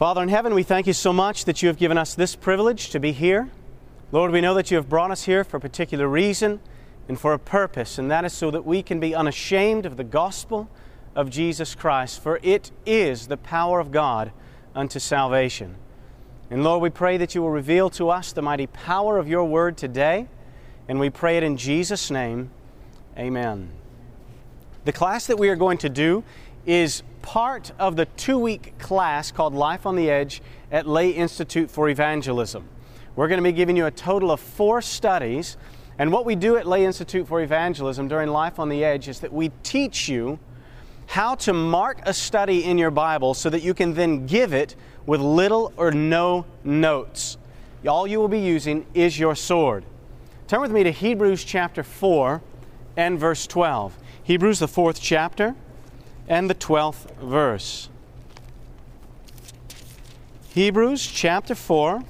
Father in heaven, we thank you so much that you have given us this privilege to be here. Lord, we know that you have brought us here for a particular reason and for a purpose, and that is so that we can be unashamed of the gospel of Jesus Christ, for it is the power of God unto salvation. And Lord, we pray that you will reveal to us the mighty power of your word today, and we pray it in Jesus' name. Amen. The class that we are going to do is part of the two week class called Life on the Edge at Lay Institute for Evangelism. We're going to be giving you a total of four studies. And what we do at Lay Institute for Evangelism during Life on the Edge is that we teach you how to mark a study in your Bible so that you can then give it with little or no notes. All you will be using is your sword. Turn with me to Hebrews chapter 4 and verse 12. Hebrews, the fourth chapter and the 12th verse. Hebrews chapter 4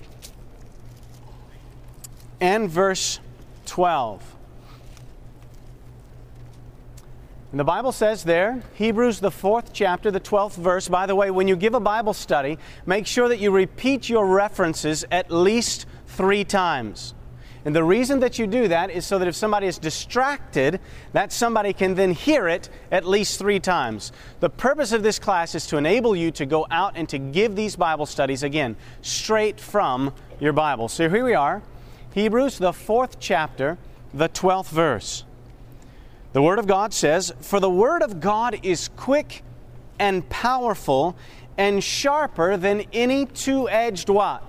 and verse 12. And the Bible says there, Hebrews, the fourth chapter, the 12th verse. By the way, when you give a Bible study, make sure that you repeat your references at least three times. And the reason that you do that is so that if somebody is distracted, that somebody can then hear it at least three times. The purpose of this class is to enable you to go out and to give these Bible studies, again, straight from your Bible. So here we are, Hebrews, the fourth chapter, the 12th verse. The Word of God says, For the Word of God is quick and powerful and sharper than any two edged what?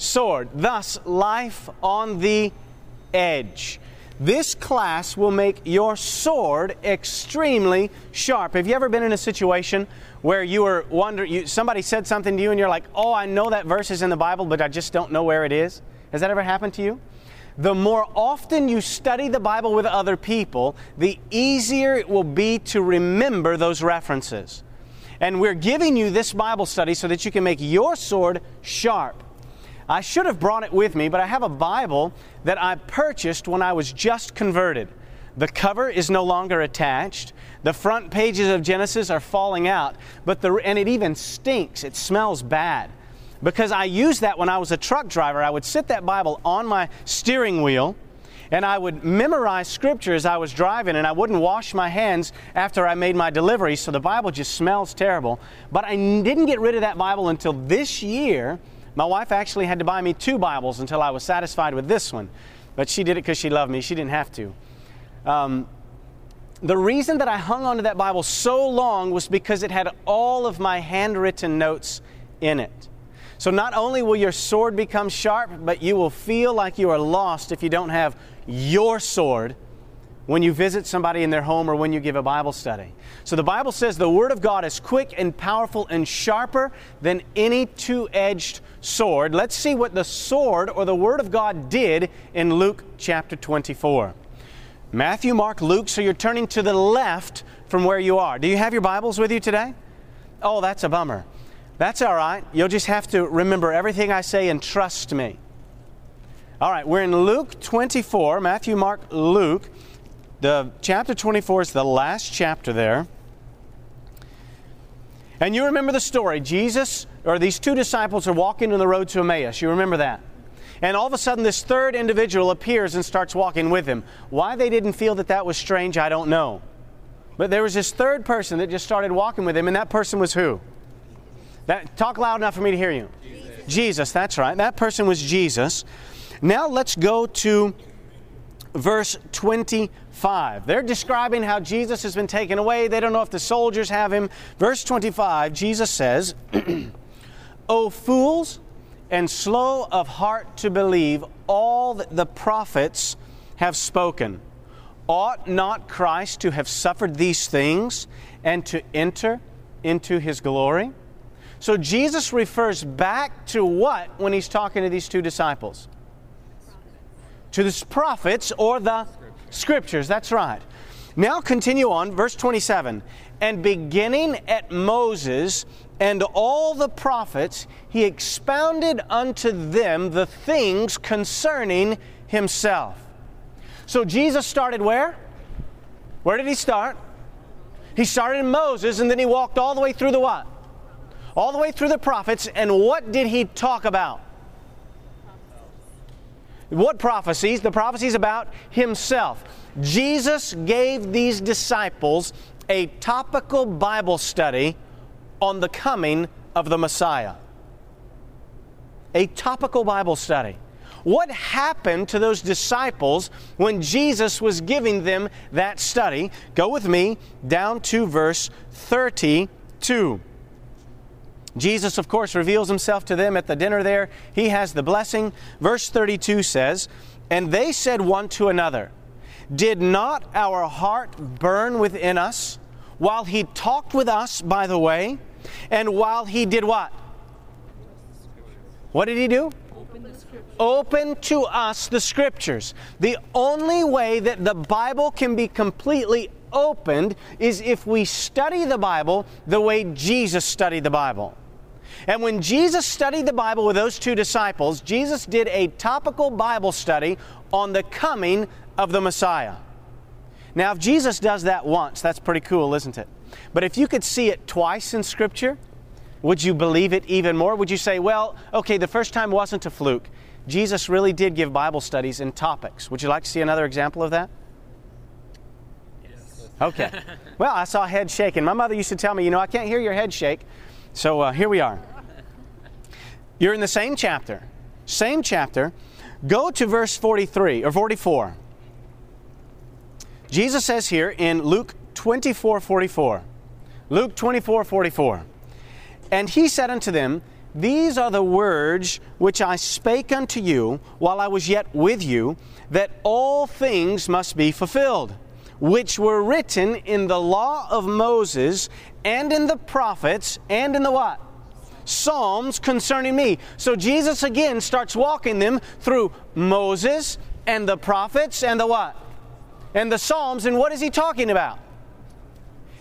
Sword. Thus, life on the edge. This class will make your sword extremely sharp. Have you ever been in a situation where you were wondering, you, somebody said something to you and you're like, oh, I know that verse is in the Bible, but I just don't know where it is? Has that ever happened to you? the more often you study the Bible with other people, the easier it will be to remember those references. And we're giving you this Bible study so that you can make your sword sharp. I should have brought it with me, but I have a Bible that I purchased when I was just converted. The cover is no longer attached. The front pages of Genesis are falling out, but the, and it even stinks. It smells bad because I used that when I was a truck driver. I would sit that Bible on my steering wheel and I would memorize scripture as I was driving, and I wouldn't wash my hands after I made my delivery, so the Bible just smells terrible. But I didn't get rid of that Bible until this year. My wife actually had to buy me two Bibles until I was satisfied with this one, but she did it because she loved me. She didn't have to. Um, the reason that I hung on to that Bible so long was because it had all of my handwritten notes in it. So not only will your sword become sharp, but you will feel like you are lost if you don't have your sword when you visit somebody in their home or when you give a Bible study. So the Bible says the Word of God is quick and powerful and sharper than any two edged sword. Let's see what the sword or the Word of God did in Luke chapter 24. Matthew, Mark, Luke, so you're turning to the left from where you are. Do you have your Bibles with you today? Oh, that's a bummer. That's all right. You'll just have to remember everything I say and trust me. All right, we're in Luke 24, Matthew, Mark, Luke. The chapter 24 is the last chapter there. And you remember the story. Jesus, or these two disciples, are walking on the road to Emmaus. You remember that? And all of a sudden, this third individual appears and starts walking with him. Why they didn't feel that that was strange, I don't know. But there was this third person that just started walking with him, and that person was who? That, talk loud enough for me to hear you. Jesus. Jesus, that's right. That person was Jesus. Now let's go to verse 25. They're describing how Jesus has been taken away. They don't know if the soldiers have him. Verse 25, Jesus says, O fools and slow of heart to believe all that the prophets have spoken. Ought not Christ to have suffered these things and to enter into his glory? So Jesus refers back to what when he's talking to these two disciples? To the prophets or the scriptures. That's right. Now continue on, verse 27. And beginning at Moses and all the prophets, he expounded unto them the things concerning himself. So Jesus started where? Where did he start? He started in Moses and then he walked all the way through the what? all the way through the prophets, and what did he talk about? What prophecies? The prophecies about himself. Jesus gave these disciples a topical Bible study on the coming of the Messiah. A topical Bible study. What happened to those disciples when Jesus was giving them that study? Go with me down to verse 32. Jesus, of course, reveals himself to them at the dinner there. He has the blessing. Verse 32 says, And they said one to another, Did not our heart burn within us while he talked with us by the way, and while he did what? What did he do? Open to us the scriptures. The only way that the Bible can be completely opened is if we study the Bible the way Jesus studied the Bible. And when Jesus studied the Bible with those two disciples, Jesus did a topical Bible study on the coming of the Messiah. Now, if Jesus does that once, that's pretty cool, isn't it? But if you could see it twice in Scripture, would you believe it even more? Would you say, well, okay, the first time wasn't a fluke? Jesus really did give Bible studies in topics. Would you like to see another example of that? Yes. Okay. well, I saw a head shaking. My mother used to tell me, you know, I can't hear your head shake. So uh, here we are. You're in the same chapter. Same chapter. Go to verse 43 or 44. Jesus says here in Luke 24 44. Luke 24 44. And he said unto them, These are the words which I spake unto you while I was yet with you, that all things must be fulfilled, which were written in the law of Moses and in the prophets and in the what? Psalms concerning me. So Jesus again starts walking them through Moses and the prophets and the what? And the Psalms. And what is he talking about?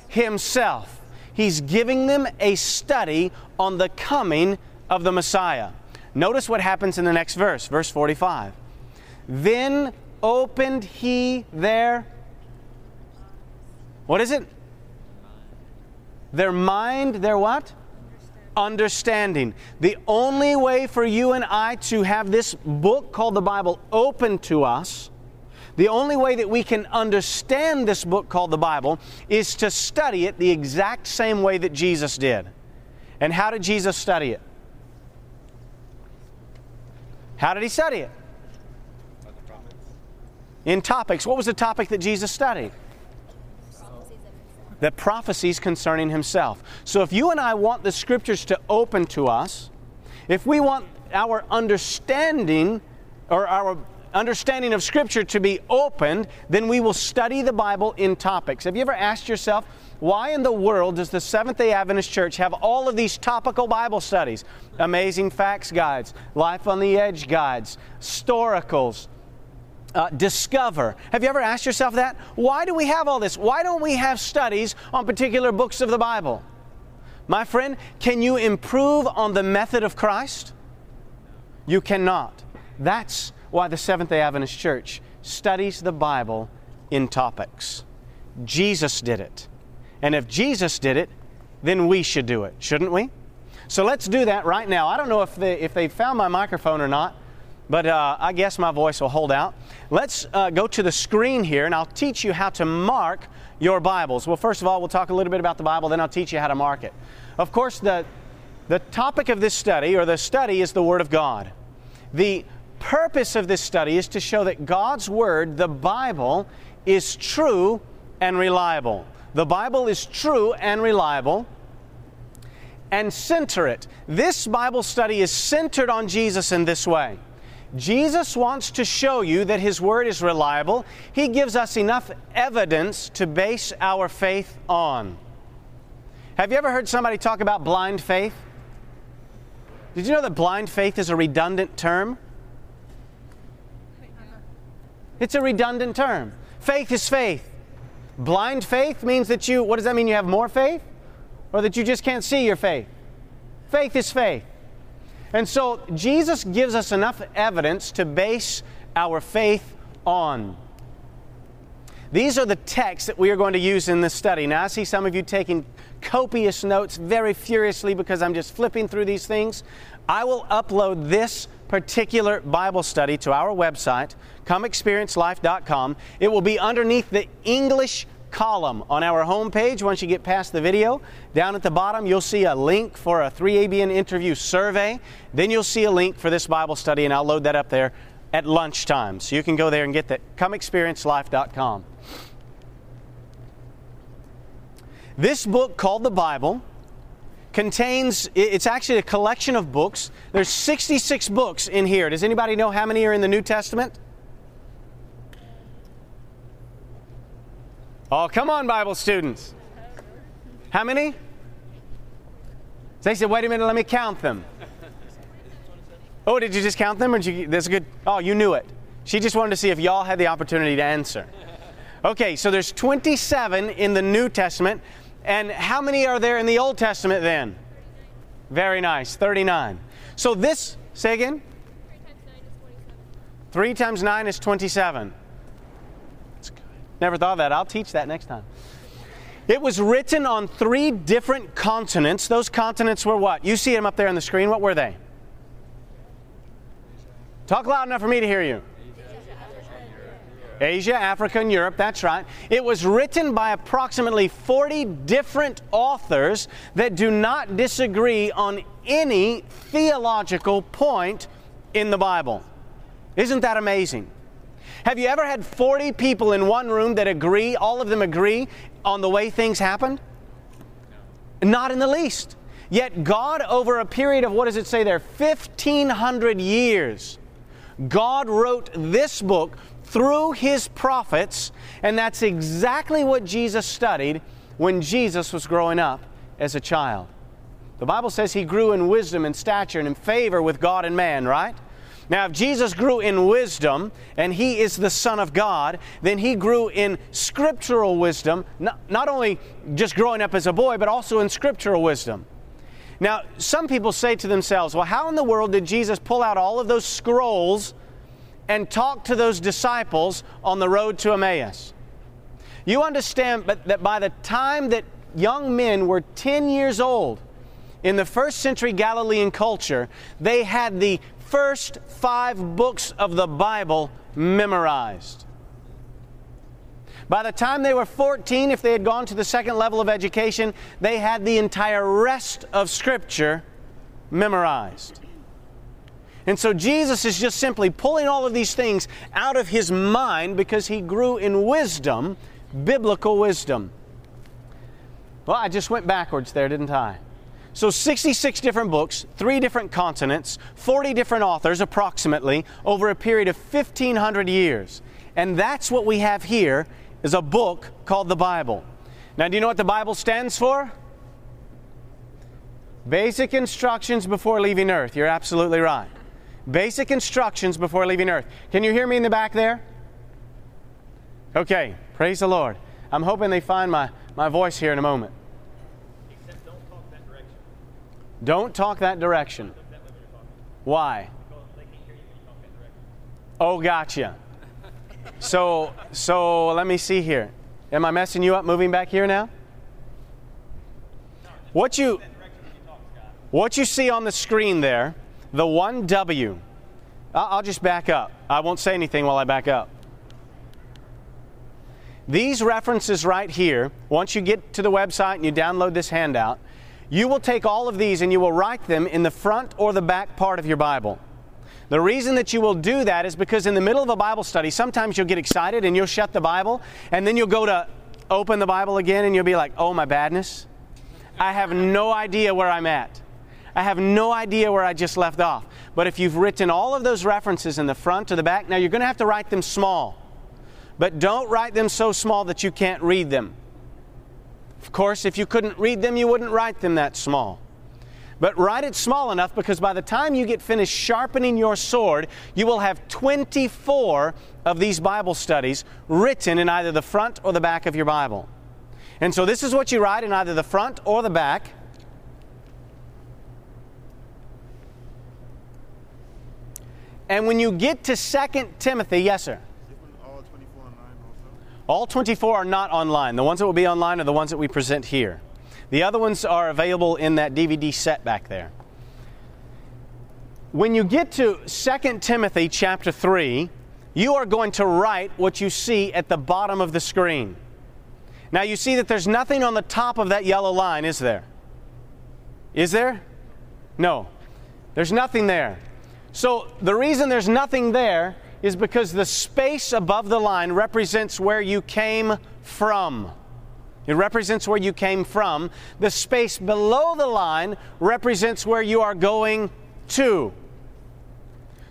Himself. He's giving them a study on the coming of the Messiah. Notice what happens in the next verse, verse 45. Then opened he their what is it? Their mind, their what? Understanding. The only way for you and I to have this book called the Bible open to us, the only way that we can understand this book called the Bible is to study it the exact same way that Jesus did. And how did Jesus study it? How did he study it? In topics. What was the topic that Jesus studied? the prophecies concerning himself. So if you and I want the scriptures to open to us, if we want our understanding or our understanding of scripture to be opened, then we will study the Bible in topics. Have you ever asked yourself, why in the world does the Seventh day Adventist Church have all of these topical Bible studies? Amazing Facts guides, Life on the Edge guides, Storacles, uh, discover. Have you ever asked yourself that? Why do we have all this? Why don't we have studies on particular books of the Bible? My friend, can you improve on the method of Christ? You cannot. That's why the Seventh day Adventist Church studies the Bible in topics. Jesus did it. And if Jesus did it, then we should do it, shouldn't we? So let's do that right now. I don't know if they, if they found my microphone or not but uh, I guess my voice will hold out. Let's uh, go to the screen here and I'll teach you how to mark your Bibles. Well, first of all, we'll talk a little bit about the Bible, then I'll teach you how to mark it. Of course, the, the topic of this study, or the study, is the Word of God. The purpose of this study is to show that God's Word, the Bible, is true and reliable. The Bible is true and reliable and center it. This Bible study is centered on Jesus in this way. Jesus wants to show you that His Word is reliable. He gives us enough evidence to base our faith on. Have you ever heard somebody talk about blind faith? Did you know that blind faith is a redundant term? It's a redundant term. Faith is faith. Blind faith means that you, what does that mean? You have more faith? Or that you just can't see your faith? Faith is faith. And so Jesus gives us enough evidence to base our faith on. These are the texts that we are going to use in this study. Now, I see some of you taking copious notes very furiously because I'm just flipping through these things. I will upload this particular Bible study to our website, comeexperiencelife.com. It will be underneath the English column on our homepage once you get past the video. Down at the bottom, you'll see a link for a 3ABN interview survey. Then you'll see a link for this Bible study, and I'll load that up there at lunchtime. So you can go there and get that. ComeExperienceLife.com. This book called the Bible contains it's actually a collection of books. There's 66 books in here. Does anybody know how many are in the New Testament? Oh, come on, Bible students. How many? They said, wait a minute, let me count them. Oh, did you just count them? Or did you, that's good. Oh, you knew it. She just wanted to see if y'all had the opportunity to answer. Okay, so there's 27 in the New Testament. And how many are there in the Old Testament then? Very nice, 39. So this, say again? 3 times 9 is 27. Never thought of that. I'll teach that next time. It was written on three different continents. Those continents were what? You see them up there on the screen. What were they? Talk loud enough for me to hear you. Asia, Africa, and Europe, that's right. It was written by approximately 40 different authors that do not disagree on any theological point in the Bible. Isn't that amazing? Have you ever had 40 people in one room that agree, all of them agree on the way things happened? Not in the least. Yet God, over a period of, what does it say there, 1,500 years, God wrote this book through his prophets, and that's exactly what Jesus studied when Jesus was growing up as a child. The Bible says he grew in wisdom and stature and in favor with God and man, right? Now, if Jesus grew in wisdom and he is the Son of God, then he grew in scriptural wisdom, not, only just growing up as a boy, but also in scriptural wisdom. Now, some people say to themselves, well, how in the world did Jesus pull out all of those scrolls and talk to those disciples on the road to Emmaus. You understand that by the time that young men were 10 years old in the first century Galilean culture, they had the first five books of the Bible memorized. By the time they were 14, if they had gone to the second level of education, they had the entire rest of Scripture memorized. And so Jesus is just simply pulling all of these things out of his mind because he grew in wisdom, biblical wisdom. Well, I just went backwards there, didn't I? So 66 different books, three different continents, 40 different authors approximately over a period of 1500 years. And that's what we have here is a book called the Bible. Now, do you know what the Bible stands for? Basic instructions before leaving earth. You're absolutely right. Basic instructions before leaving earth. Can you hear me in the back there? Okay, praise the Lord. I'm hoping they find my, my voice here in a moment. Except don't talk that direction. Don't talk that direction. Look that way when you're talking. Why? Because they can't hear you when you talk that direction. Oh, gotcha. So, so let me see here. Am I messing you up moving back here now? What you, That direction when you talk, what you see on the screen there, the 1W. I'll just back up. I won't say anything while I back up. These references right here, once you get to the website and you download this handout, you will take all of these and you will write them in the front or the back part of your Bible. The reason that you will do that is because in the middle of a Bible study, sometimes you'll get excited and you'll shut the Bible, and then you'll go to open the Bible again and you'll be like, oh my badness, I have no idea where I'm at. I have no idea where I just left off. But if you've written all of those references in the front or the back, now you're going to have to write them small. But don't write them so small that you can't read them. Of course, if you couldn't read them, you wouldn't write them that small. But write it small enough because by the time you get finished sharpening your sword, you will have 24 of these Bible studies written in either the front or the back of your Bible. And so this is what you write in either the front or the back. And when you get to 2 Timothy, yes, sir. All 24 and 9 also? All 24 are not online. The ones that will be online are the ones that we present here. The other ones are available in that DVD set back there. When you get to 2 Timothy chapter 3, you are going to write what you see at the bottom of the screen. Now you see that there's nothing on the top of that yellow line, is there? Is there? No. There's nothing there. So the reason there's nothing there is because the space above the line represents where you came from. It represents where you came from. The space below the line represents where you are going to.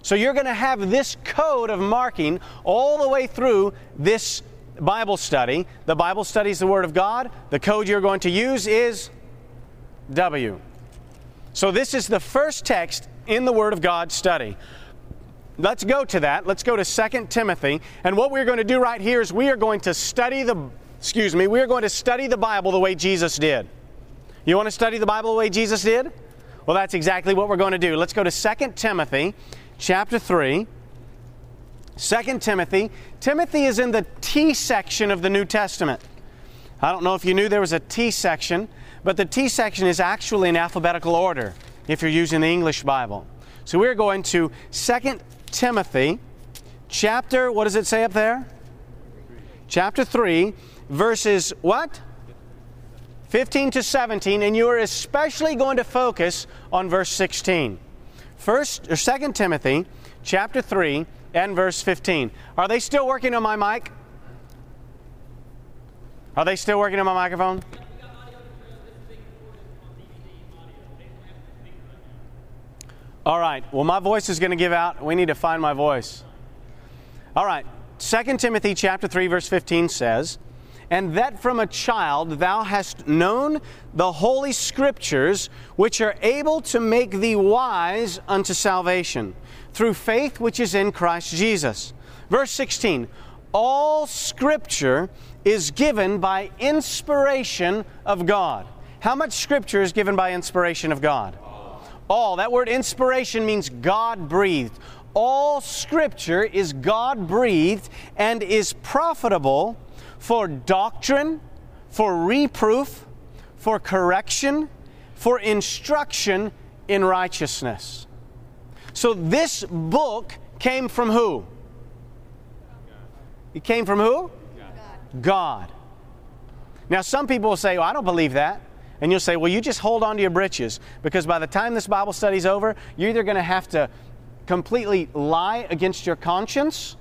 So you're going to have this code of marking all the way through this Bible study. The Bible study is the Word of God. The code you're going to use is W. So this is the first text in the Word of God study. Let's go to that. Let's go to 2 Timothy. And what we're going to do right here is we are going to study the, excuse me, we are going to study the Bible the way Jesus did. You want to study the Bible the way Jesus did? Well, that's exactly what we're going to do. Let's go to 2 Timothy chapter 3. 2 Timothy. Timothy is in the T section of the New Testament. I don't know if you knew there was a T section, but the T section is actually in alphabetical order if you're using the English Bible. So we're going to 2 Timothy chapter, what does it say up there? Chapter 3, verses what? 15 to 17, and you are especially going to focus on verse 16. First or 2 Timothy chapter 3 and verse 15. Are they still working on my mic? Are they still working on my microphone? All right. Well, my voice is going to give out. We need to find my voice. All right. 2 Timothy chapter 3 verse 15 says, "And that from a child thou hast known the holy scriptures which are able to make thee wise unto salvation through faith which is in Christ Jesus." Verse 16, "All scripture is given by inspiration of God." How much scripture is given by inspiration of God? All. That word inspiration means God breathed. All scripture is God breathed and is profitable for doctrine, for reproof, for correction, for instruction in righteousness. So this book came from who? It came from who? God. God. Now, some people will say, well, I don't believe that. And you'll say, well, you just hold on to your britches because by the time this Bible study's over, you're either going to have to completely lie against your conscience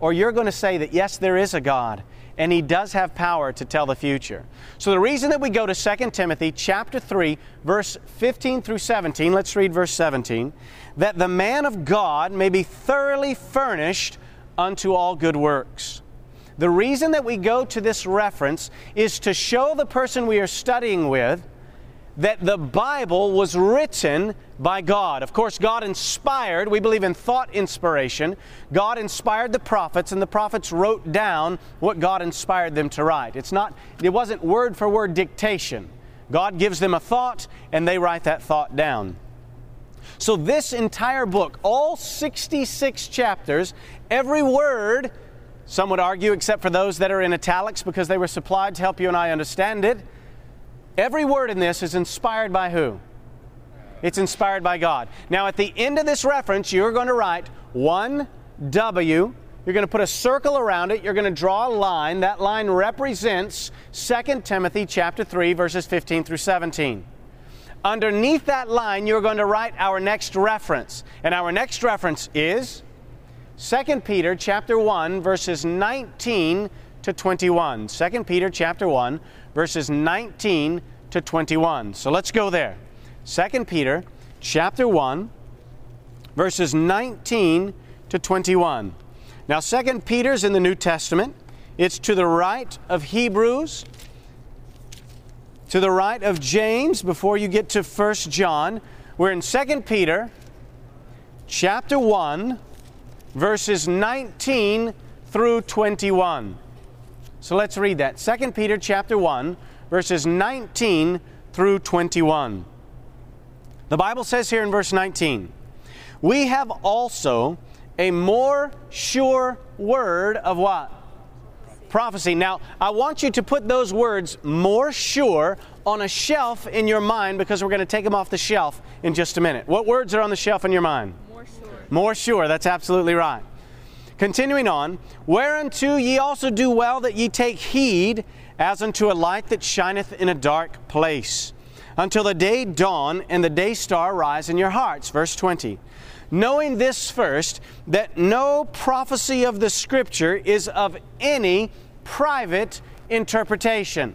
or you're going to say that, yes, there is a God and He does have power to tell the future. So the reason that we go to 2 Timothy chapter 3, verse 15 through 17, let's read verse 17, that the man of God may be thoroughly furnished unto all good works. The reason that we go to this reference is to show the person we are studying with that the Bible was written by God. Of course, God inspired, we believe in thought inspiration. God inspired the prophets, and the prophets wrote down what God inspired them to write. It's not, it wasn't word for word dictation. God gives them a thought, and they write that thought down. So, this entire book, all 66 chapters, every word some would argue, except for those that are in italics because they were supplied to help you and I understand it. Every word in this is inspired by who? It's inspired by God. Now, at the end of this reference, you're going to write 1W. You're going to put a circle around it. You're going to draw a line. That line represents 2 Timothy chapter 3 verses 15 through 17. Underneath that line, you're going to write our next reference. And our next reference is 2 Peter chapter 1 verses 19 to 21. 2 Peter chapter 1 verses 19 to 21. So let's go there. 2 Peter chapter 1 verses 19 to 21. Now 2 Peter's in the New Testament. It's to the right of Hebrews, to the right of James before you get to 1 John. We're in 2 Peter chapter 1 verses 19 through 21. So let's read that. 2 Peter chapter 1, verses 19 through 21. The Bible says here in verse 19, We have also a more sure word of what? prophecy. Now, I want you to put those words more sure on a shelf in your mind because we're going to take them off the shelf in just a minute. What words are on the shelf in your mind? More sure. That's absolutely right. Continuing on, whereunto ye also do well that ye take heed, as unto a light that shineth in a dark place, until the day dawn and the day star rise in your hearts. Verse 20. Knowing this first, that no prophecy of the Scripture is of any private interpretation.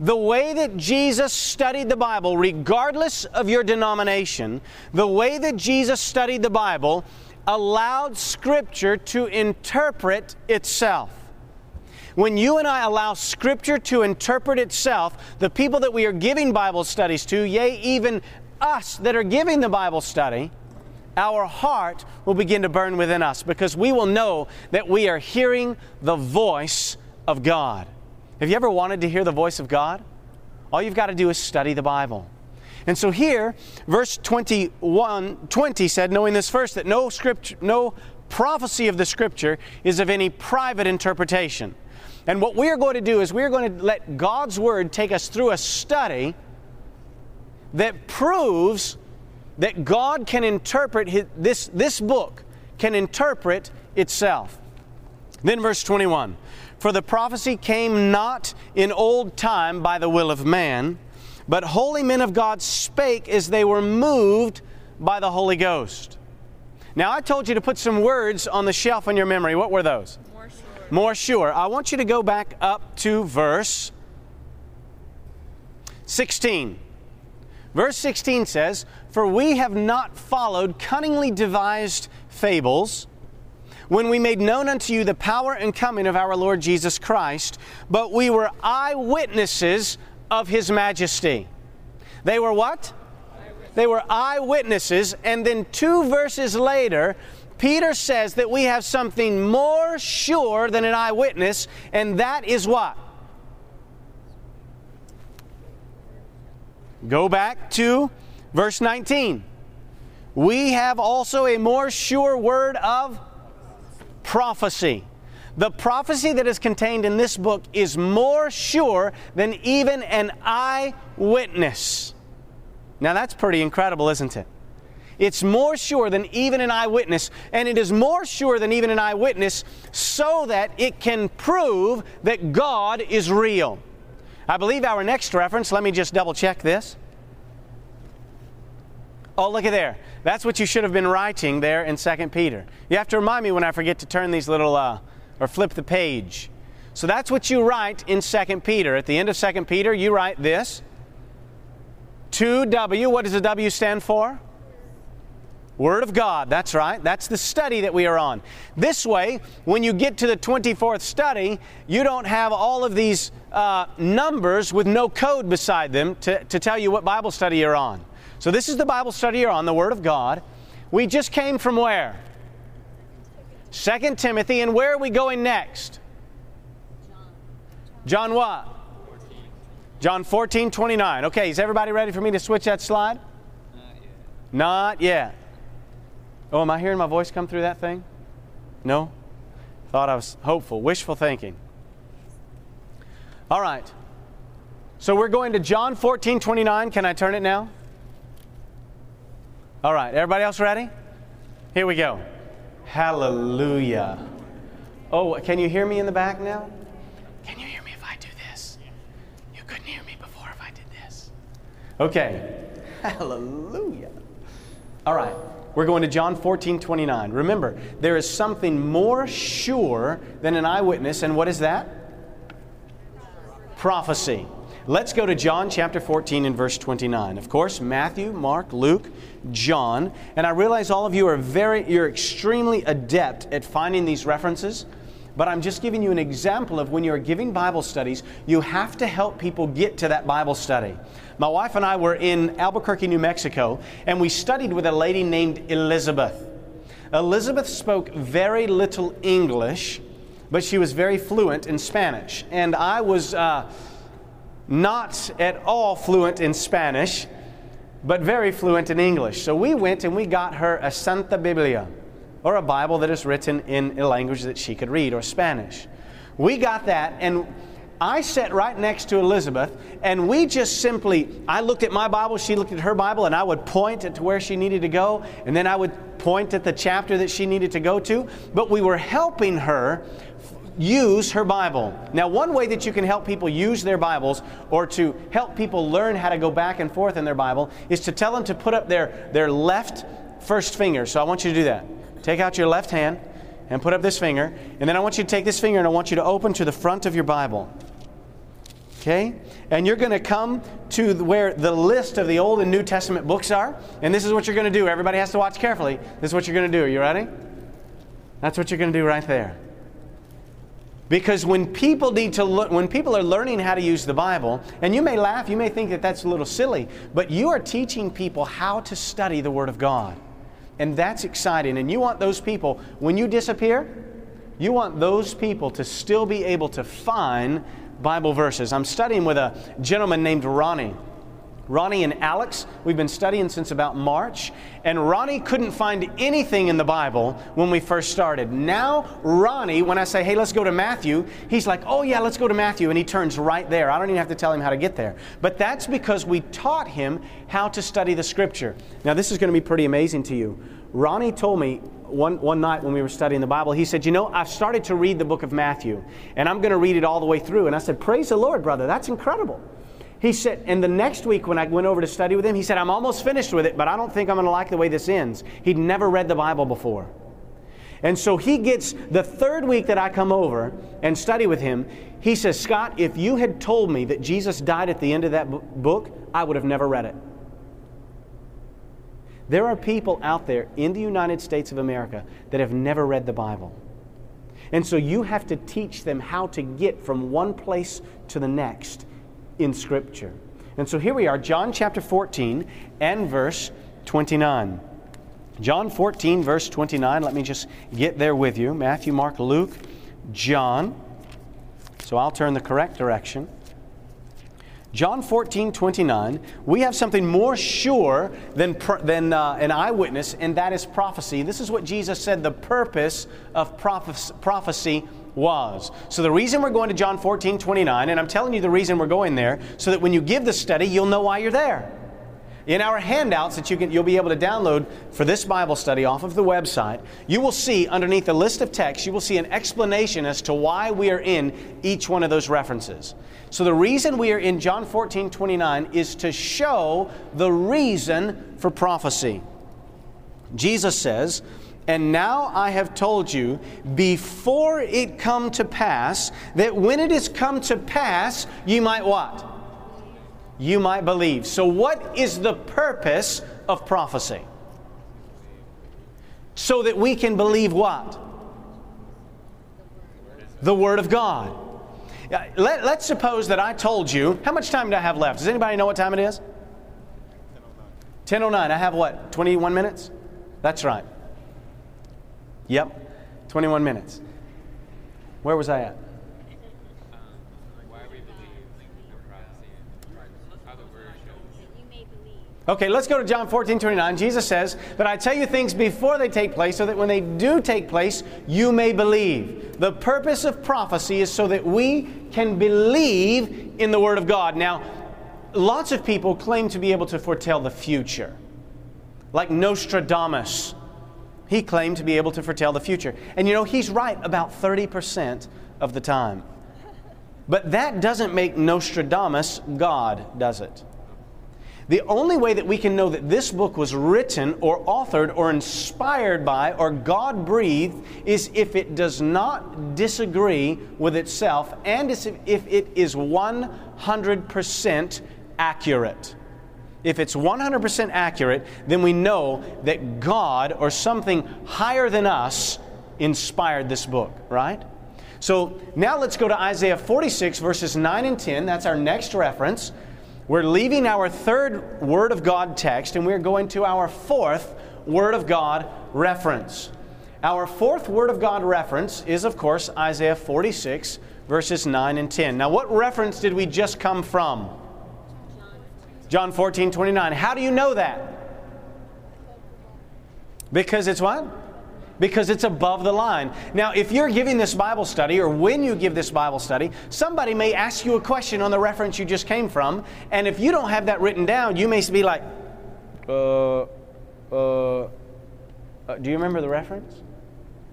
The way that Jesus studied the Bible, regardless of your denomination, the way that Jesus studied the Bible allowed Scripture to interpret itself. When you and I allow Scripture to interpret itself, the people that we are giving Bible studies to, yea, even us that are giving the Bible study, our heart will begin to burn within us because we will know that we are hearing the voice of God. Have you ever wanted to hear the voice of God? All you've got to do is study the Bible. And so here, verse 21, 20 said, knowing this first, that no scripture, no prophecy of the scripture is of any private interpretation. And what we are going to do is we are going to let God's word take us through a study that proves that God can interpret his, this, this book, can interpret itself. Then, verse 21 For the prophecy came not in old time by the will of man, but holy men of God spake as they were moved by the Holy Ghost. Now, I told you to put some words on the shelf in your memory. What were those? More sure. More sure. I want you to go back up to verse 16. Verse 16 says, For we have not followed cunningly devised fables when we made known unto you the power and coming of our Lord Jesus Christ, but we were eyewitnesses of his majesty. They were what? They were eyewitnesses, and then two verses later, Peter says that we have something more sure than an eyewitness, and that is what? Go back to verse 19. We have also a more sure word of prophecy. The prophecy that is contained in this book is more sure than even an eyewitness. Now that's pretty incredible, isn't it? It's more sure than even an eyewitness, and it is more sure than even an eyewitness so that it can prove that God is real. I believe our next reference, let me just double check this. Oh, look at there. That's what you should have been writing there in 2 Peter. You have to remind me when I forget to turn these little, uh, or flip the page. So that's what you write in 2 Peter. At the end of 2 Peter, you write this 2W. What does the W stand for? Word of God, that's right. That's the study that we are on. This way, when you get to the 24th study, you don't have all of these uh, numbers with no code beside them to, to tell you what Bible study you're on. So, this is the Bible study you're on, the Word of God. We just came from where? Second Timothy, and where are we going next? John what? John 14, 29. Okay, is everybody ready for me to switch that slide? Not yet. Oh, am I hearing my voice come through that thing? No? Thought I was hopeful, wishful thinking. All right. So we're going to John 14, 29. Can I turn it now? All right. Everybody else ready? Here we go. Hallelujah. Oh, can you hear me in the back now? Can you hear me if I do this? You couldn't hear me before if I did this. Okay. Hallelujah. All right. We're going to John 14, 29. Remember, there is something more sure than an eyewitness, and what is that? Prophecy. Let's go to John chapter 14 and verse 29. Of course, Matthew, Mark, Luke, John, and I realize all of you are very, you're extremely adept at finding these references. But I'm just giving you an example of when you're giving Bible studies, you have to help people get to that Bible study. My wife and I were in Albuquerque, New Mexico, and we studied with a lady named Elizabeth. Elizabeth spoke very little English, but she was very fluent in Spanish. And I was uh, not at all fluent in Spanish, but very fluent in English. So we went and we got her a Santa Biblia, or a Bible that is written in a language that she could read, or Spanish. We got that, and I sat right next to Elizabeth, and we just simply, I looked at my Bible, she looked at her Bible, and I would point to where she needed to go, and then I would point at the chapter that she needed to go to. But we were helping her use her Bible. Now, one way that you can help people use their Bibles or to help people learn how to go back and forth in their Bible is to tell them to put up their, their left first finger. So I want you to do that. Take out your left hand and put up this finger, and then I want you to take this finger and I want you to open to the front of your Bible. Okay? And you're going to come to where the list of the Old and New Testament books are. And this is what you're going to do. Everybody has to watch carefully. This is what you're going to do. Are you ready? That's what you're going to do right there. Because when people need to look, when people are learning how to use the Bible, and you may laugh, you may think that that's a little silly, but you are teaching people how to study the Word of God. And that's exciting. And you want those people, when you disappear, you want those people to still be able to find Bible verses. I'm studying with a gentleman named Ronnie. Ronnie and Alex, we've been studying since about March, and Ronnie couldn't find anything in the Bible when we first started. Now, Ronnie, when I say, hey, let's go to Matthew, he's like, oh, yeah, let's go to Matthew, and he turns right there. I don't even have to tell him how to get there. But that's because we taught him how to study the Scripture. Now, this is going to be pretty amazing to you. Ronnie told me one, one night when we were studying the Bible, he said, You know, I've started to read the book of Matthew, and I'm going to read it all the way through. And I said, Praise the Lord, brother. That's incredible. He said, and the next week when I went over to study with him, he said, I'm almost finished with it, but I don't think I'm going to like the way this ends. He'd never read the Bible before. And so he gets the third week that I come over and study with him, he says, Scott, if you had told me that Jesus died at the end of that book, I would have never read it. There are people out there in the United States of America that have never read the Bible. And so you have to teach them how to get from one place to the next in Scripture. And so here we are, John chapter 14 and verse 29. John 14, verse 29. Let me just get there with you. Matthew, Mark, Luke, John. So I'll turn the correct direction. John 14, 29, we have something more sure than, than uh, an eyewitness, and that is prophecy. This is what Jesus said the purpose of prophecy was. So, the reason we're going to John 14, 29, and I'm telling you the reason we're going there, so that when you give the study, you'll know why you're there. In our handouts that you can, you'll be able to download for this Bible study off of the website, you will see underneath the list of texts, you will see an explanation as to why we are in each one of those references. So the reason we are in John 14, 29 is to show the reason for prophecy. Jesus says, and now I have told you before it come to pass, that when it is come to pass, you might what? you might believe. So, what is the purpose of prophecy? So that we can believe what? The Word of God. Uh, let, us suppose that I told you, how much time do I have left? Does anybody know what time it is? 10.09. I have what? 21 minutes? That's right. Yep, 21 minutes. Where was I at? Okay, let's go to John 14, 29. Jesus says that I tell you things before they take place so that when they do take place, you may believe. The purpose of prophecy is so that we can believe in the Word of God. Now, lots of people claim to be able to foretell the future, like Nostradamus. He claimed to be able to foretell the future. And you know, he's right about 30% of the time. But that doesn't make Nostradamus God, does it? The only way that we can know that this book was written or authored or inspired by or God breathed is if it does not disagree with itself and if it is 100% accurate. If it's 100% accurate, then we know that God or something higher than us inspired this book, right? So now let's go to Isaiah 46, verses 9 and 10. That's our next reference. We're leaving our third Word of God text and we're going to our fourth Word of God reference. Our fourth Word of God reference is, of course, Isaiah 46, verses 9 and 10. Now, what reference did we just come from? John 14, 29. How do you know that? Because it's what? because it's above the line. Now, if you're giving this Bible study or when you give this Bible study, somebody may ask you a question on the reference you just came from, and if you don't have that written down, you may be like, uh, uh, uh do you remember the reference?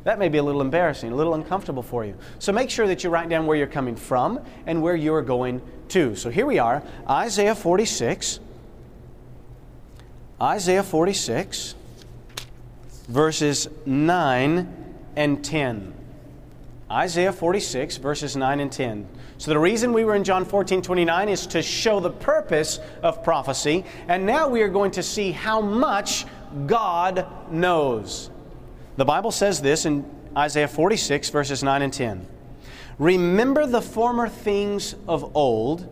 That may be a little embarrassing, a little uncomfortable for you. So make sure that you write down where you're coming from and where you're going to. So here we are, Isaiah 46. Isaiah 46 verses 9 and 10. Isaiah 46, verses 9 and 10. So, the reason we were in John 14, 29 is to show the purpose of prophecy. And now we are going to see how much God knows. The Bible says this in Isaiah 46, verses 9 and 10. Remember the former things of old,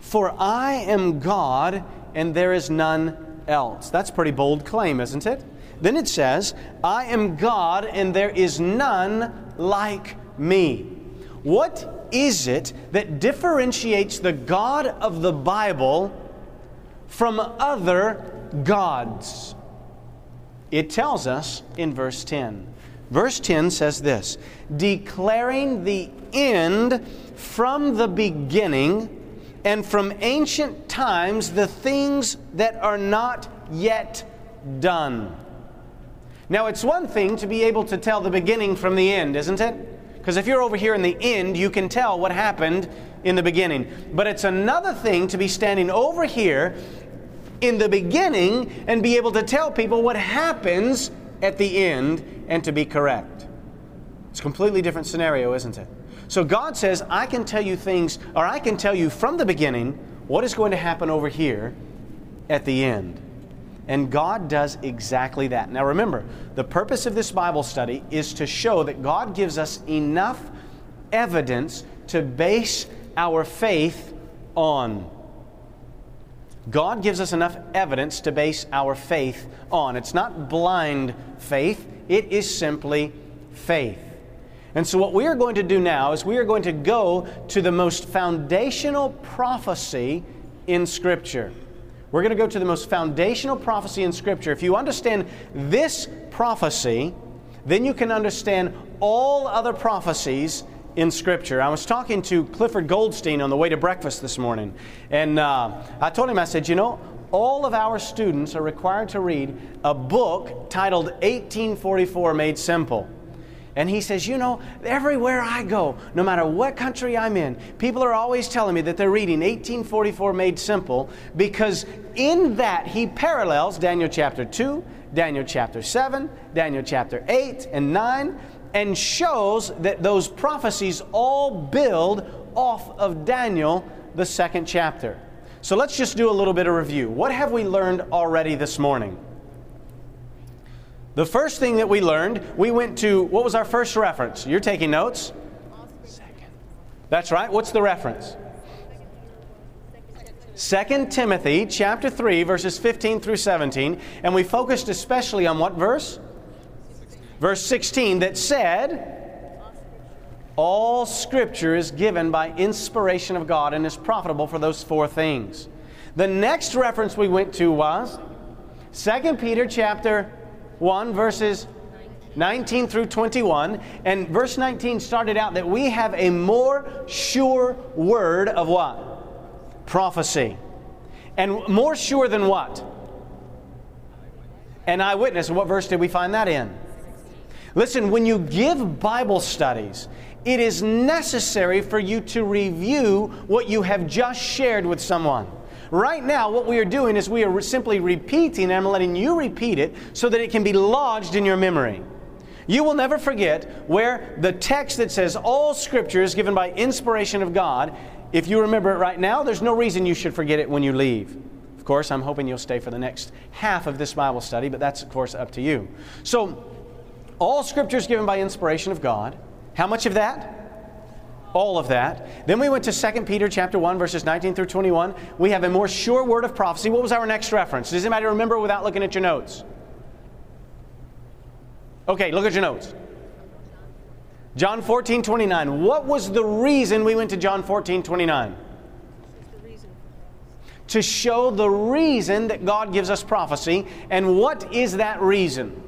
for I am God and there is none else. That's pretty bold claim, isn't it? Then it says, I am God and there is none like me. What is it that differentiates the God of the Bible from other gods? It tells us in verse 10. Verse 10 says this declaring the end from the beginning and from ancient times the things that are not yet done. Now, it's one thing to be able to tell the beginning from the end, isn't it? Because if you're over here in the end, you can tell what happened in the beginning. But it's another thing to be standing over here in the beginning and be able to tell people what happens at the end and to be correct. It's a completely different scenario, isn't it? So God says, I can tell you things, or I can tell you from the beginning what is going to happen over here at the end. And God does exactly that. Now remember, the purpose of this Bible study is to show that God gives us enough evidence to base our faith on. God gives us enough evidence to base our faith on. It's not blind faith, it is simply faith. And so, what we are going to do now is we are going to go to the most foundational prophecy in Scripture. We're going to go to the most foundational prophecy in Scripture. If you understand this prophecy, then you can understand all other prophecies in Scripture. I was talking to Clifford Goldstein on the way to breakfast this morning, and uh, I told him, I said, you know, all of our students are required to read a book titled 1844 Made Simple. And he says, You know, everywhere I go, no matter what country I'm in, people are always telling me that they're reading 1844 Made Simple because in that he parallels Daniel chapter 2, Daniel chapter 7, Daniel chapter 8 and 9, and shows that those prophecies all build off of Daniel, the second chapter. So let's just do a little bit of review. What have we learned already this morning? The first thing that we learned, we went to, what was our first reference? You're taking notes? Second. That's right. What's the reference? 2 Timothy chapter 3 verses 15 through 17 and we focused especially on what verse? Verse 16 that said all scripture is given by inspiration of God and is profitable for those four things. The next reference we went to was 2 Peter chapter 1, verses 19 through 21. And verse 19 started out that we have a more sure word of what? Prophecy. And more sure than what? An eyewitness. What verse did we find that in? Listen, when you give Bible studies, it is necessary for you to review what you have just shared with someone. Right now, what we are doing is we are simply repeating, and I'm letting you repeat it so that it can be lodged in your memory. You will never forget where the text that says all scripture is given by inspiration of God. If you remember it right now, there's no reason you should forget it when you leave. Of course, I'm hoping you'll stay for the next half of this Bible study, but that's, of course, up to you. So, all scripture is given by inspiration of God. How much of that? all of that. Then we went to 2 Peter chapter 1 verses 19 through 21. We have a more sure word of prophecy. What was our next reference? Does anybody remember without looking at your notes? Okay, look at your notes. John 14, 29. What was the reason we went to John 14, 29? To show the reason that God gives us prophecy. And what is that reason?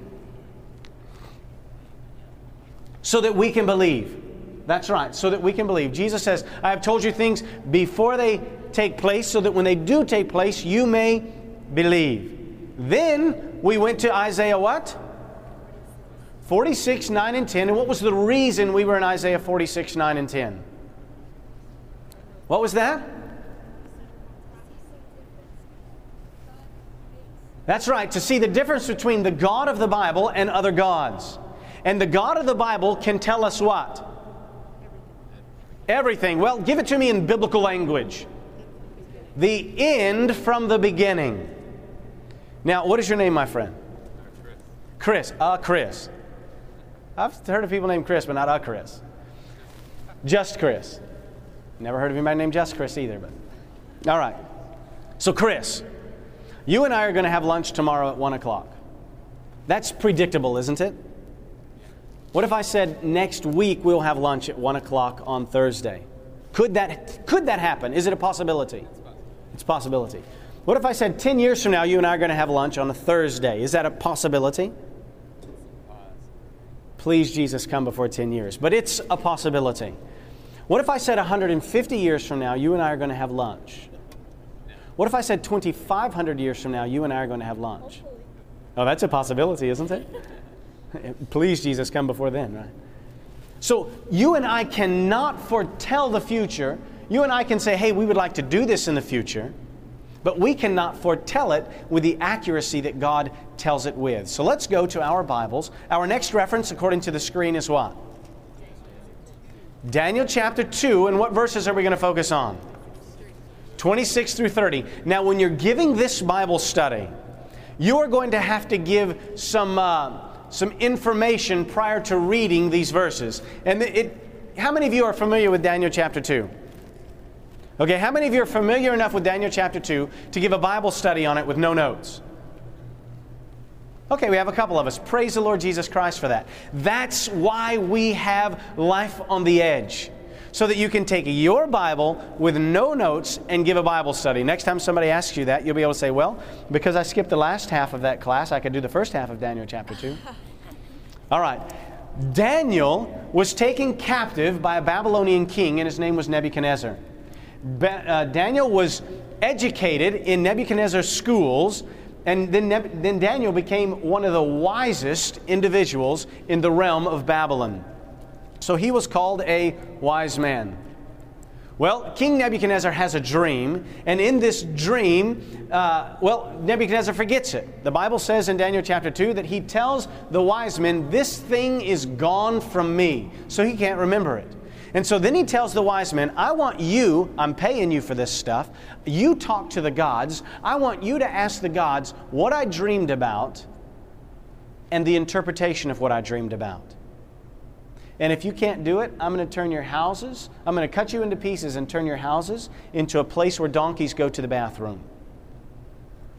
So that we can believe. That's right, so that we can believe. Jesus says, I have told you things before they take place, so that when they do take place, you may believe. Then we went to Isaiah what? 46, 9, and 10. And what was the reason we were in Isaiah 46, 9, and 10? What was that? That's right, to see the difference between the God of the Bible and other gods. And the God of the Bible can tell us what? Everything. Well, give it to me in biblical language. The end from the beginning. Now, what is your name, my friend? Chris. Chris. Uh, Chris. I've heard of people named Chris, but not a Chris. Just Chris. Never heard of anybody named Just Chris either, but. All right. So, Chris, you and I are going to have lunch tomorrow at 1 o'clock. That's predictable, isn't it? What if I said next week we'll have lunch at 1 o'clock on Thursday? Could that, could that happen? Is it a possibility? It's a possibility. What if I said 10 years from now you and I are going to have lunch on a Thursday? Is that a possibility? Please, Jesus, come before 10 years. But it's a possibility. What if I said 150 years from now you and I are going to have lunch? What if I said 2,500 years from now you and I are going to have lunch? Oh, that's a possibility, isn't it? Please, Jesus, come before then, right? So you and I cannot foretell the future. You and I can say, hey, we would like to do this in the future, but we cannot foretell it with the accuracy that God tells it with. So let's go to our Bibles. Our next reference, according to the screen, is what? Daniel chapter 2, and what verses are we going to focus on? 26 through 30. Now, when you're giving this Bible study, you are going to have to give some. Uh, some information prior to reading these verses. And it, how many of you are familiar with Daniel chapter 2? Okay, how many of you are familiar enough with Daniel chapter 2 to give a Bible study on it with no notes? Okay, we have a couple of us. Praise the Lord Jesus Christ for that. That's why we have Life on the Edge. So that you can take your Bible with no notes and give a Bible study. Next time somebody asks you that, you'll be able to say, Well, because I skipped the last half of that class, I could do the first half of Daniel chapter 2. All right. Daniel was taken captive by a Babylonian king, and his name was Nebuchadnezzar. Ba- uh, Daniel was educated in Nebuchadnezzar's schools, and then, Neb- then Daniel became one of the wisest individuals in the realm of Babylon. So he was called a wise man. Well, King Nebuchadnezzar has a dream, and in this dream, uh, well, Nebuchadnezzar forgets it. The Bible says in Daniel chapter 2 that he tells the wise men, This thing is gone from me. So he can't remember it. And so then he tells the wise men, I want you, I'm paying you for this stuff. You talk to the gods. I want you to ask the gods what I dreamed about and the interpretation of what I dreamed about. And if you can't do it, I'm going to turn your houses, I'm going to cut you into pieces and turn your houses into a place where donkeys go to the bathroom.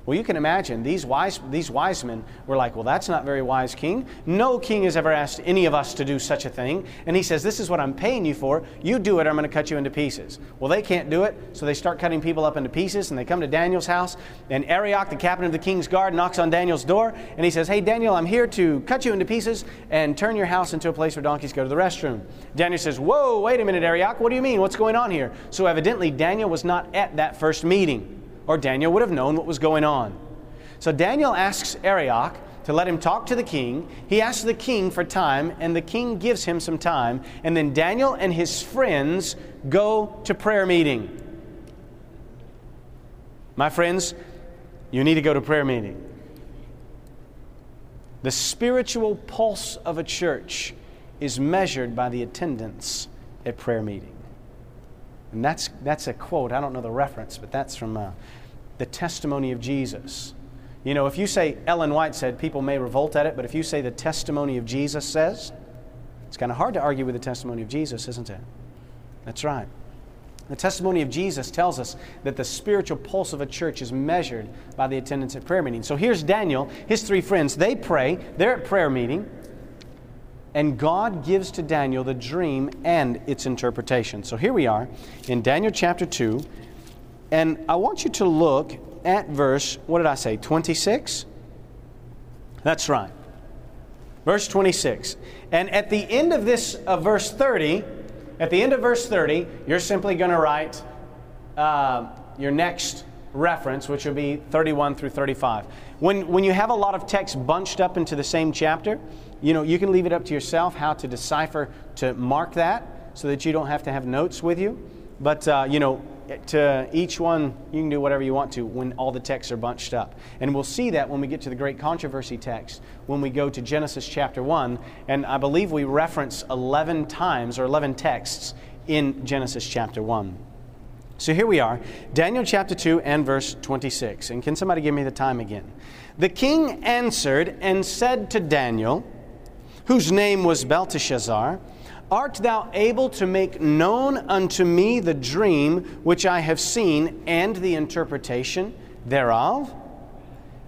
Well, you can imagine these wise, these wise men were like, Well, that's not very wise, king. No king has ever asked any of us to do such a thing. And he says, This is what I'm paying you for. You do it, or I'm going to cut you into pieces. Well, they can't do it, so they start cutting people up into pieces, and they come to Daniel's house. And Arioch, the captain of the king's guard, knocks on Daniel's door, and he says, Hey, Daniel, I'm here to cut you into pieces and turn your house into a place where donkeys go to the restroom. Daniel says, Whoa, wait a minute, Arioch, what do you mean? What's going on here? So evidently, Daniel was not at that first meeting or Daniel would have known what was going on. So Daniel asks Arioch to let him talk to the king. He asks the king for time, and the king gives him some time. And then Daniel and his friends go to prayer meeting. My friends, you need to go to prayer meeting. The spiritual pulse of a church is measured by the attendance at prayer meeting. And that's, that's a quote. I don't know the reference, but that's from uh, the testimony of Jesus. You know, if you say Ellen White said, people may revolt at it, but if you say the testimony of Jesus says, it's kind of hard to argue with the testimony of Jesus, isn't it? That's right. The testimony of Jesus tells us that the spiritual pulse of a church is measured by the attendance at prayer meetings. So here's Daniel, his three friends. They pray, they're at prayer meeting, and God gives to Daniel the dream and its interpretation. So here we are in Daniel chapter 2, and I want you to look at verse, what did I say, 26? That's right. Verse 26. And at the end of this, of verse 30, at the end of verse 30, you're simply going to write uh, your next reference, which will be 31 through 35. When, when you have a lot of text bunched up into the same chapter, you know, you can leave it up to yourself how to decipher, to mark that so that you don't have to have notes with you. But, uh, you know, to each one, you can do whatever you want to when all the texts are bunched up. And we'll see that when we get to the great controversy text, when we go to Genesis chapter 1. And I believe we reference 11 times or 11 texts in Genesis chapter 1. So here we are, Daniel chapter 2 and verse 26. And can somebody give me the time again? The king answered and said to Daniel, whose name was Belteshazzar, Art thou able to make known unto me the dream which I have seen and the interpretation thereof?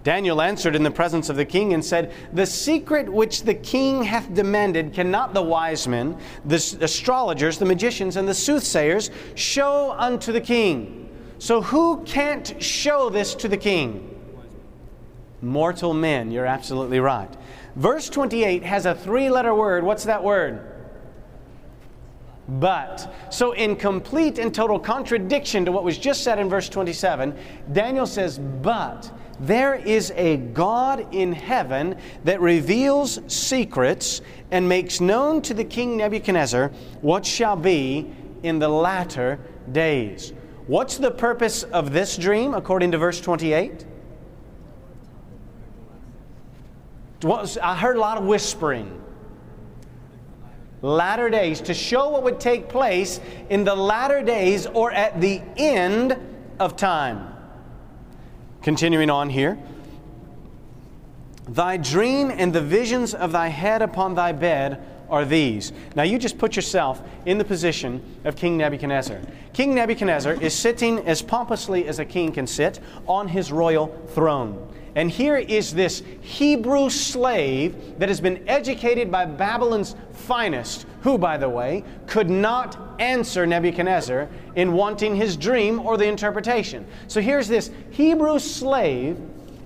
Daniel answered in the presence of the king and said, The secret which the king hath demanded cannot the wise men, the astrologers, the magicians, and the soothsayers show unto the king. So who can't show this to the king? Mortal men, you're absolutely right. Verse 28 has a three letter word. What's that word? But. So, in complete and total contradiction to what was just said in verse 27, Daniel says, But there is a God in heaven that reveals secrets and makes known to the king Nebuchadnezzar what shall be in the latter days. What's the purpose of this dream, according to verse 28? I heard a lot of whispering latter days, to show what would take place in the latter days or at the end of time. Continuing on here. Thy dream and the visions of thy head upon thy bed are these. Now you just put yourself in the position of King Nebuchadnezzar. King Nebuchadnezzar is sitting as pompously as a king can sit on his royal throne. And here is this Hebrew slave that has been educated by Babylon's finest, who, by the way, could not answer Nebuchadnezzar in wanting his dream or the interpretation. So here's this Hebrew slave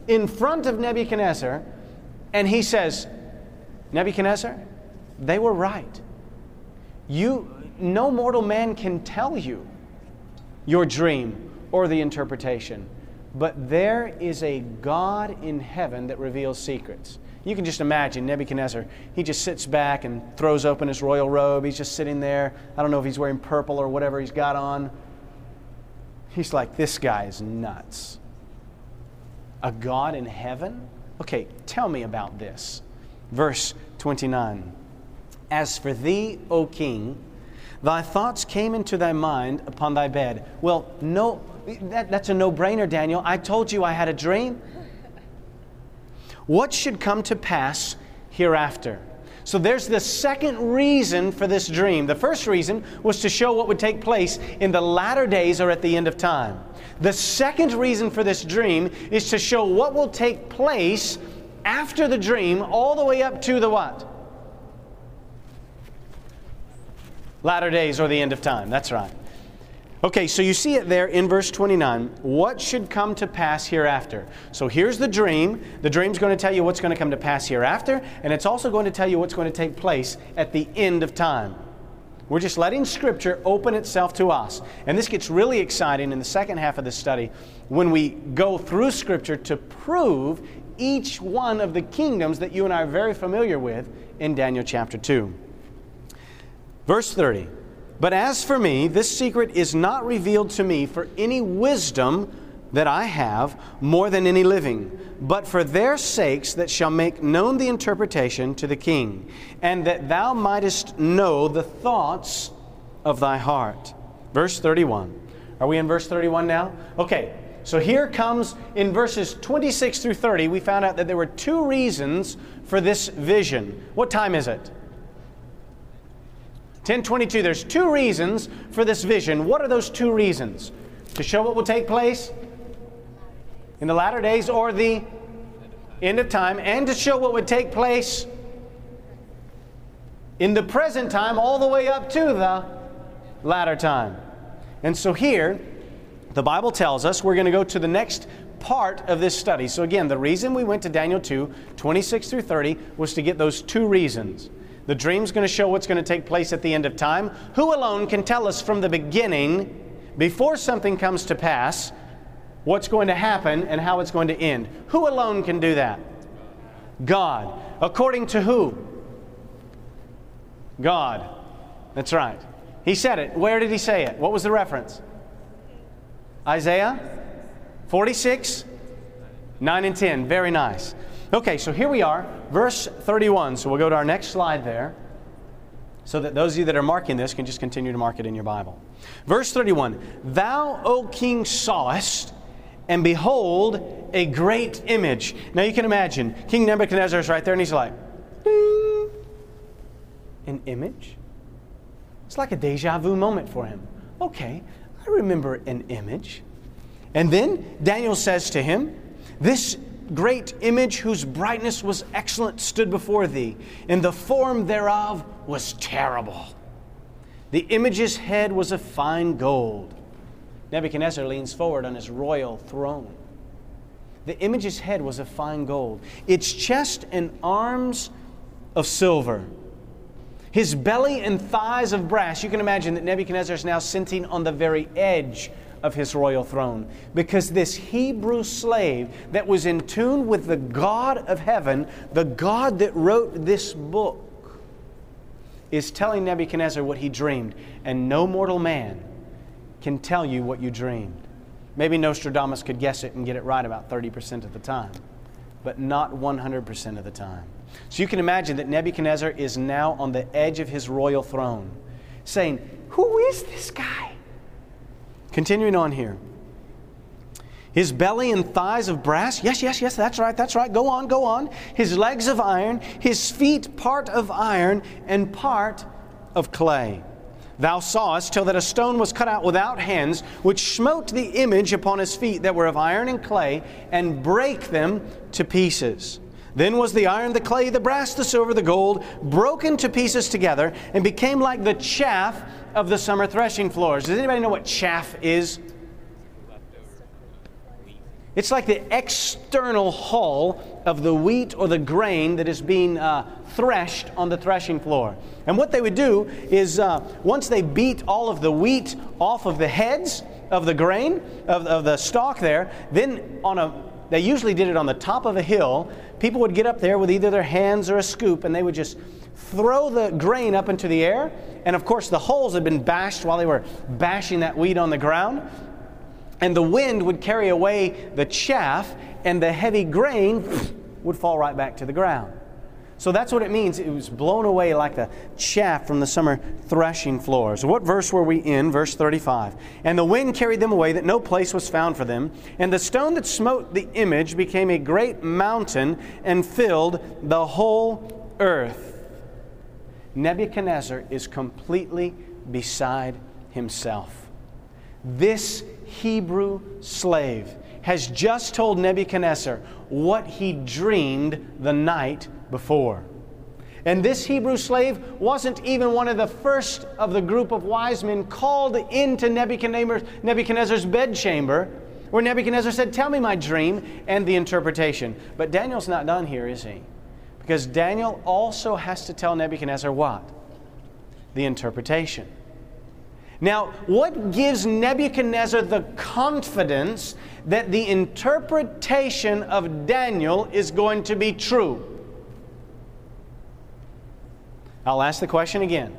in front of Nebuchadnezzar, and he says, Nebuchadnezzar, they were right. You, no mortal man can tell you your dream or the interpretation. But there is a God in heaven that reveals secrets. You can just imagine Nebuchadnezzar. He just sits back and throws open his royal robe. He's just sitting there. I don't know if he's wearing purple or whatever he's got on. He's like, this guy is nuts. A God in heaven? Okay, tell me about this. Verse 29 As for thee, O king, thy thoughts came into thy mind upon thy bed. Well, no that, that's a no brainer, Daniel. I told you I had a dream. What should come to pass hereafter? So there's the second reason for this dream. The first reason was to show what would take place in the latter days or at the end of time. The second reason for this dream is to show what will take place after the dream all the way up to the what? Latter days or the end of time. That's right. Okay, so you see it there in verse 29. What should come to pass hereafter? So here's the dream. The dream's going to tell you what's going to come to pass hereafter, and it's also going to tell you what's going to take place at the end of time. We're just letting Scripture open itself to us. And this gets really exciting in the second half of the study when we go through Scripture to prove each one of the kingdoms that you and I are very familiar with in Daniel chapter 2. Verse 30. But as for me, this secret is not revealed to me for any wisdom that I have more than any living, but for their sakes that shall make known the interpretation to the king, and that thou mightest know the thoughts of thy heart. Verse 31. Are we in verse 31 now? Okay, so here comes in verses 26 through 30, we found out that there were two reasons for this vision. What time is it? 1022, there's two reasons for this vision. What are those two reasons? To show what will take place in the latter days or the end of time, and to show what would take place in the present time all the way up to the latter time. And so here, the Bible tells us we're going to go to the next part of this study. So, again, the reason we went to Daniel 2, 26 through 30, was to get those two reasons. The dream's going to show what's going to take place at the end of time. Who alone can tell us from the beginning, before something comes to pass, what's going to happen and how it's going to end? Who alone can do that? God. According to who? God. That's right. He said it. Where did he say it? What was the reference? Isaiah 46, 9 and 10. Very nice. Okay, so here we are, verse 31. So we'll go to our next slide there so that those of you that are marking this can just continue to mark it in your Bible. Verse 31 Thou, O king, sawest, and behold, a great image. Now you can imagine, King Nebuchadnezzar is right there, and he's like, Ding! An image? It's like a deja vu moment for him. Okay, I remember an image. And then Daniel says to him, This great image whose brightness was excellent stood before thee, and the form thereof was terrible. The image's head was of fine gold. Nebuchadnezzar leans forward on his royal throne. The image's head was of fine gold, its chest and arms of silver, his belly and thighs of brass. You can imagine that Nebuchadnezzar is now sitting on the very edge of his royal throne because this Hebrew slave that was in tune with the God of heaven, the God that wrote this book, is telling Nebuchadnezzar what he dreamed, and no mortal man can tell you what you dreamed. Maybe Nostradamus could guess it and get it right about 30% of the time, but not 100% of the time. So you can imagine that Nebuchadnezzar is now on the edge of his royal throne, saying, Who is this guy? Continuing on here. His belly and thighs of brass. Yes, yes, yes, that's right, that's right. Go on, go on. His legs of iron, his feet part of iron and part of clay. Thou sawest till that a stone was cut out without hands, which smote the image upon his feet that were of iron and clay, and brake them to pieces. Then was the iron, the clay, the brass, the silver, the gold broken to pieces together, and became like the chaff of the summer threshing floors. Does anybody know what chaff is? It's like the external hull of the wheat or the grain that is being uh, threshed on the threshing floor. And what they would do is uh, once they beat all of the wheat off of the heads of the grain, of, of the stalk there, then on a they usually did it on the top of a hill. People would get up there with either their hands or a scoop and they would just throw the grain up into the air. And of course, the holes had been bashed while they were bashing that wheat on the ground and the wind would carry away the chaff, and the heavy grain would fall right back to the ground. So that's what it means. It was blown away like the chaff from the summer threshing floors. What verse were we in? Verse 35. And the wind carried them away, that no place was found for them. And the stone that smote the image became a great mountain and filled the whole earth. Nebuchadnezzar is completely beside himself. This Hebrew slave has just told Nebuchadnezzar what he dreamed the night before. And this Hebrew slave wasn't even one of the first of the group of wise men called into Nebuchadnezzar's bedchamber, where Nebuchadnezzar said, Tell me my dream and the interpretation. But Daniel's not done here, is he? Because Daniel also has to tell Nebuchadnezzar what? The interpretation. Now, what gives Nebuchadnezzar the confidence that the interpretation of Daniel is going to be true? I'll ask the question again.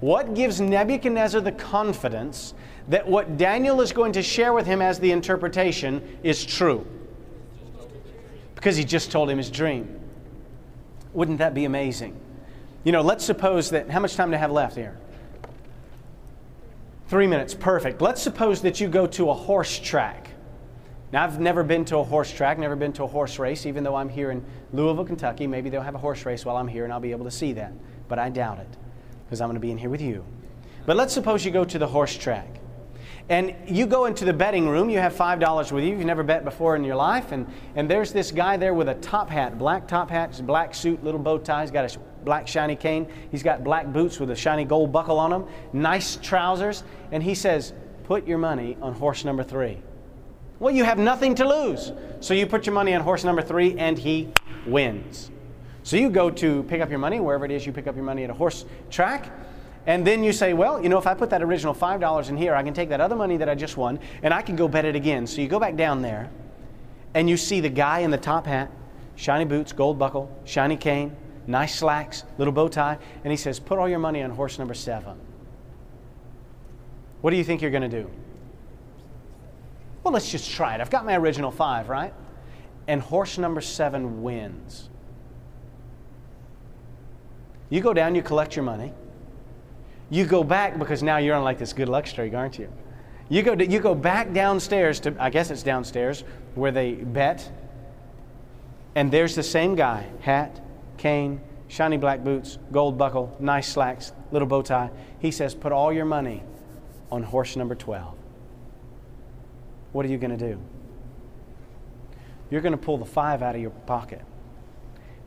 What gives Nebuchadnezzar the confidence that what Daniel is going to share with him as the interpretation is true? Because he just told him his dream. Wouldn't that be amazing? You know, let's suppose that, how much time do I have left here? Three minutes, perfect. Let's suppose that you go to a horse track. Now, I've never been to a horse track, never been to a horse race, even though I'm here in Louisville, Kentucky. Maybe they'll have a horse race while I'm here and I'll be able to see that. But I doubt it because I'm going to be in here with you. But let's suppose you go to the horse track and you go into the betting room. You have $5 with you. You've never bet before in your life. And, and there's this guy there with a top hat, black top hat, black suit, little bow tie. He's got a black shiny cane. He's got black boots with a shiny gold buckle on them, nice trousers. And he says, Put your money on horse number three. Well, you have nothing to lose. So you put your money on horse number three, and he wins. So you go to pick up your money, wherever it is you pick up your money at a horse track, and then you say, well, you know, if I put that original $5 in here, I can take that other money that I just won, and I can go bet it again. So you go back down there, and you see the guy in the top hat, shiny boots, gold buckle, shiny cane, nice slacks, little bow tie, and he says, put all your money on horse number seven. What do you think you're going to do? Well, let's just try it. I've got my original five, right? And horse number seven wins. You go down, you collect your money. You go back because now you're on like this good luck streak, aren't you? You go, you go back downstairs to, I guess it's downstairs, where they bet. And there's the same guy hat, cane, shiny black boots, gold buckle, nice slacks, little bow tie. He says, Put all your money on horse number 12. What are you going to do? You're going to pull the five out of your pocket.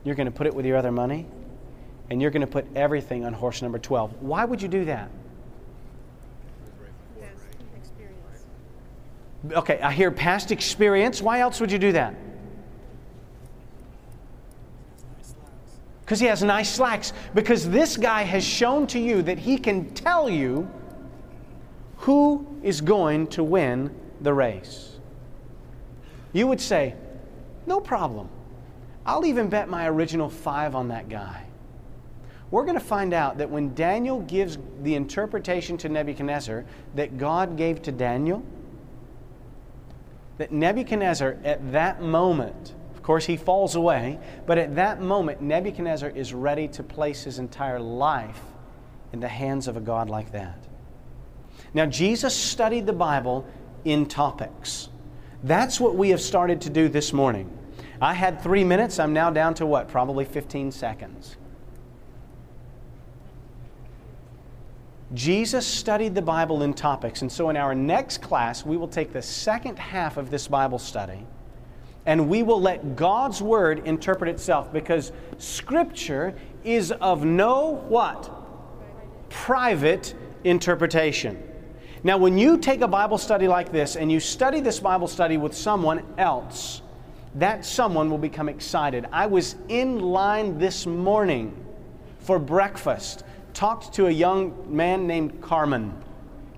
You're going to put it with your other money, and you're going to put everything on horse number 12. Why would you do that? Okay, I hear past experience. Why else would you do that? Because he has nice slacks. Because this guy has shown to you that he can tell you who is going to win the race. You would say, No problem. I'll even bet my original five on that guy. We're going to find out that when Daniel gives the interpretation to Nebuchadnezzar that God gave to Daniel, that Nebuchadnezzar at that moment, of course, he falls away, but at that moment, Nebuchadnezzar is ready to place his entire life in the hands of a God like that. Now, Jesus studied the Bible in topics. That's what we have started to do this morning. I had three minutes. I'm now down to what? Probably 15 seconds. Jesus studied the Bible in topics. And so in our next class, we will take the second half of this Bible study and we will let God's Word interpret itself because Scripture is of no what? Private interpretation. Now, when you take a Bible study like this and you study this Bible study with someone else, that someone will become excited. I was in line this morning for breakfast, talked to a young man named Karman,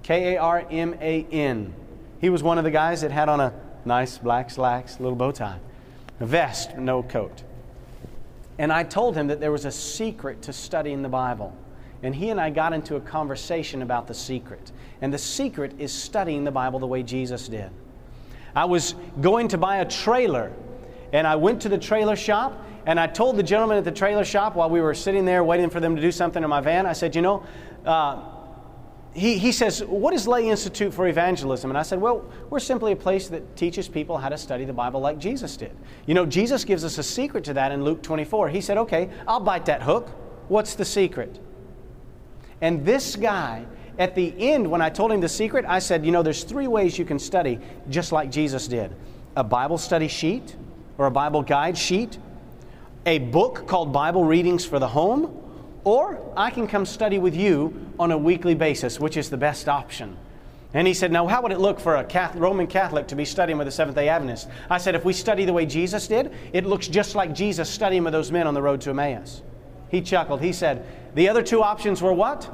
K A R M A N. He was one of the guys that had on a nice black slacks, little bow tie, a vest, no coat. And I told him that there was a secret to studying the Bible. And he and I got into a conversation about the secret. And the secret is studying the Bible the way Jesus did. I was going to buy a trailer, and I went to the trailer shop, and I told the gentleman at the trailer shop while we were sitting there waiting for them to do something in my van, I said, You know, uh, he, he says, What is Lay Institute for Evangelism? And I said, Well, we're simply a place that teaches people how to study the Bible like Jesus did. You know, Jesus gives us a secret to that in Luke 24. He said, Okay, I'll bite that hook. What's the secret? And this guy, at the end, when I told him the secret, I said, You know, there's three ways you can study just like Jesus did a Bible study sheet or a Bible guide sheet, a book called Bible Readings for the Home, or I can come study with you on a weekly basis, which is the best option. And he said, Now, how would it look for a Catholic, Roman Catholic to be studying with a Seventh day Adventist? I said, If we study the way Jesus did, it looks just like Jesus studying with those men on the road to Emmaus. He chuckled. He said, The other two options were what?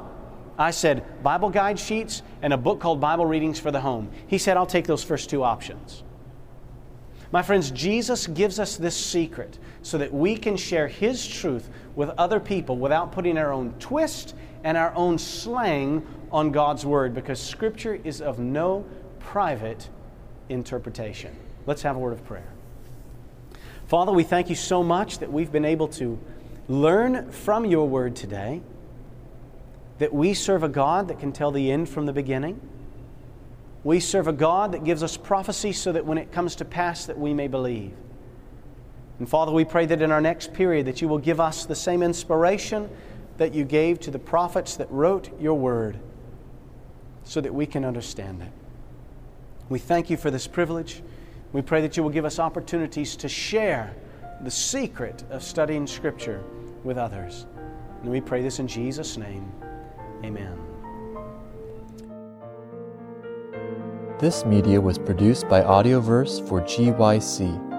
I said, Bible guide sheets and a book called Bible Readings for the Home. He said, I'll take those first two options. My friends, Jesus gives us this secret so that we can share His truth with other people without putting our own twist and our own slang on God's Word because Scripture is of no private interpretation. Let's have a word of prayer. Father, we thank you so much that we've been able to learn from your Word today, that we serve a God that can tell the end from the beginning we serve a God that gives us prophecy so that when it comes to pass that we may believe. And Father, we pray that in our next period that you will give us the same inspiration that you gave to the prophets that wrote your word so that we can understand it. We thank you for this privilege. We pray that you will give us opportunities to share the secret of studying Scripture with others. And we pray this in Jesus' name. Amen. This media was produced by Audioverse for GYC,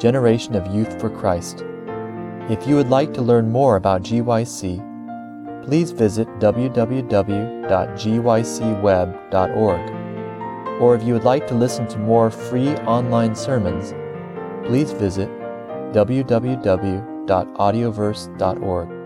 Generation of Youth for Christ. If you would like to learn more about GYC, please visit www.gycweb.org. Or if you would like to listen to more free online sermons, please visit www.audioverse.org.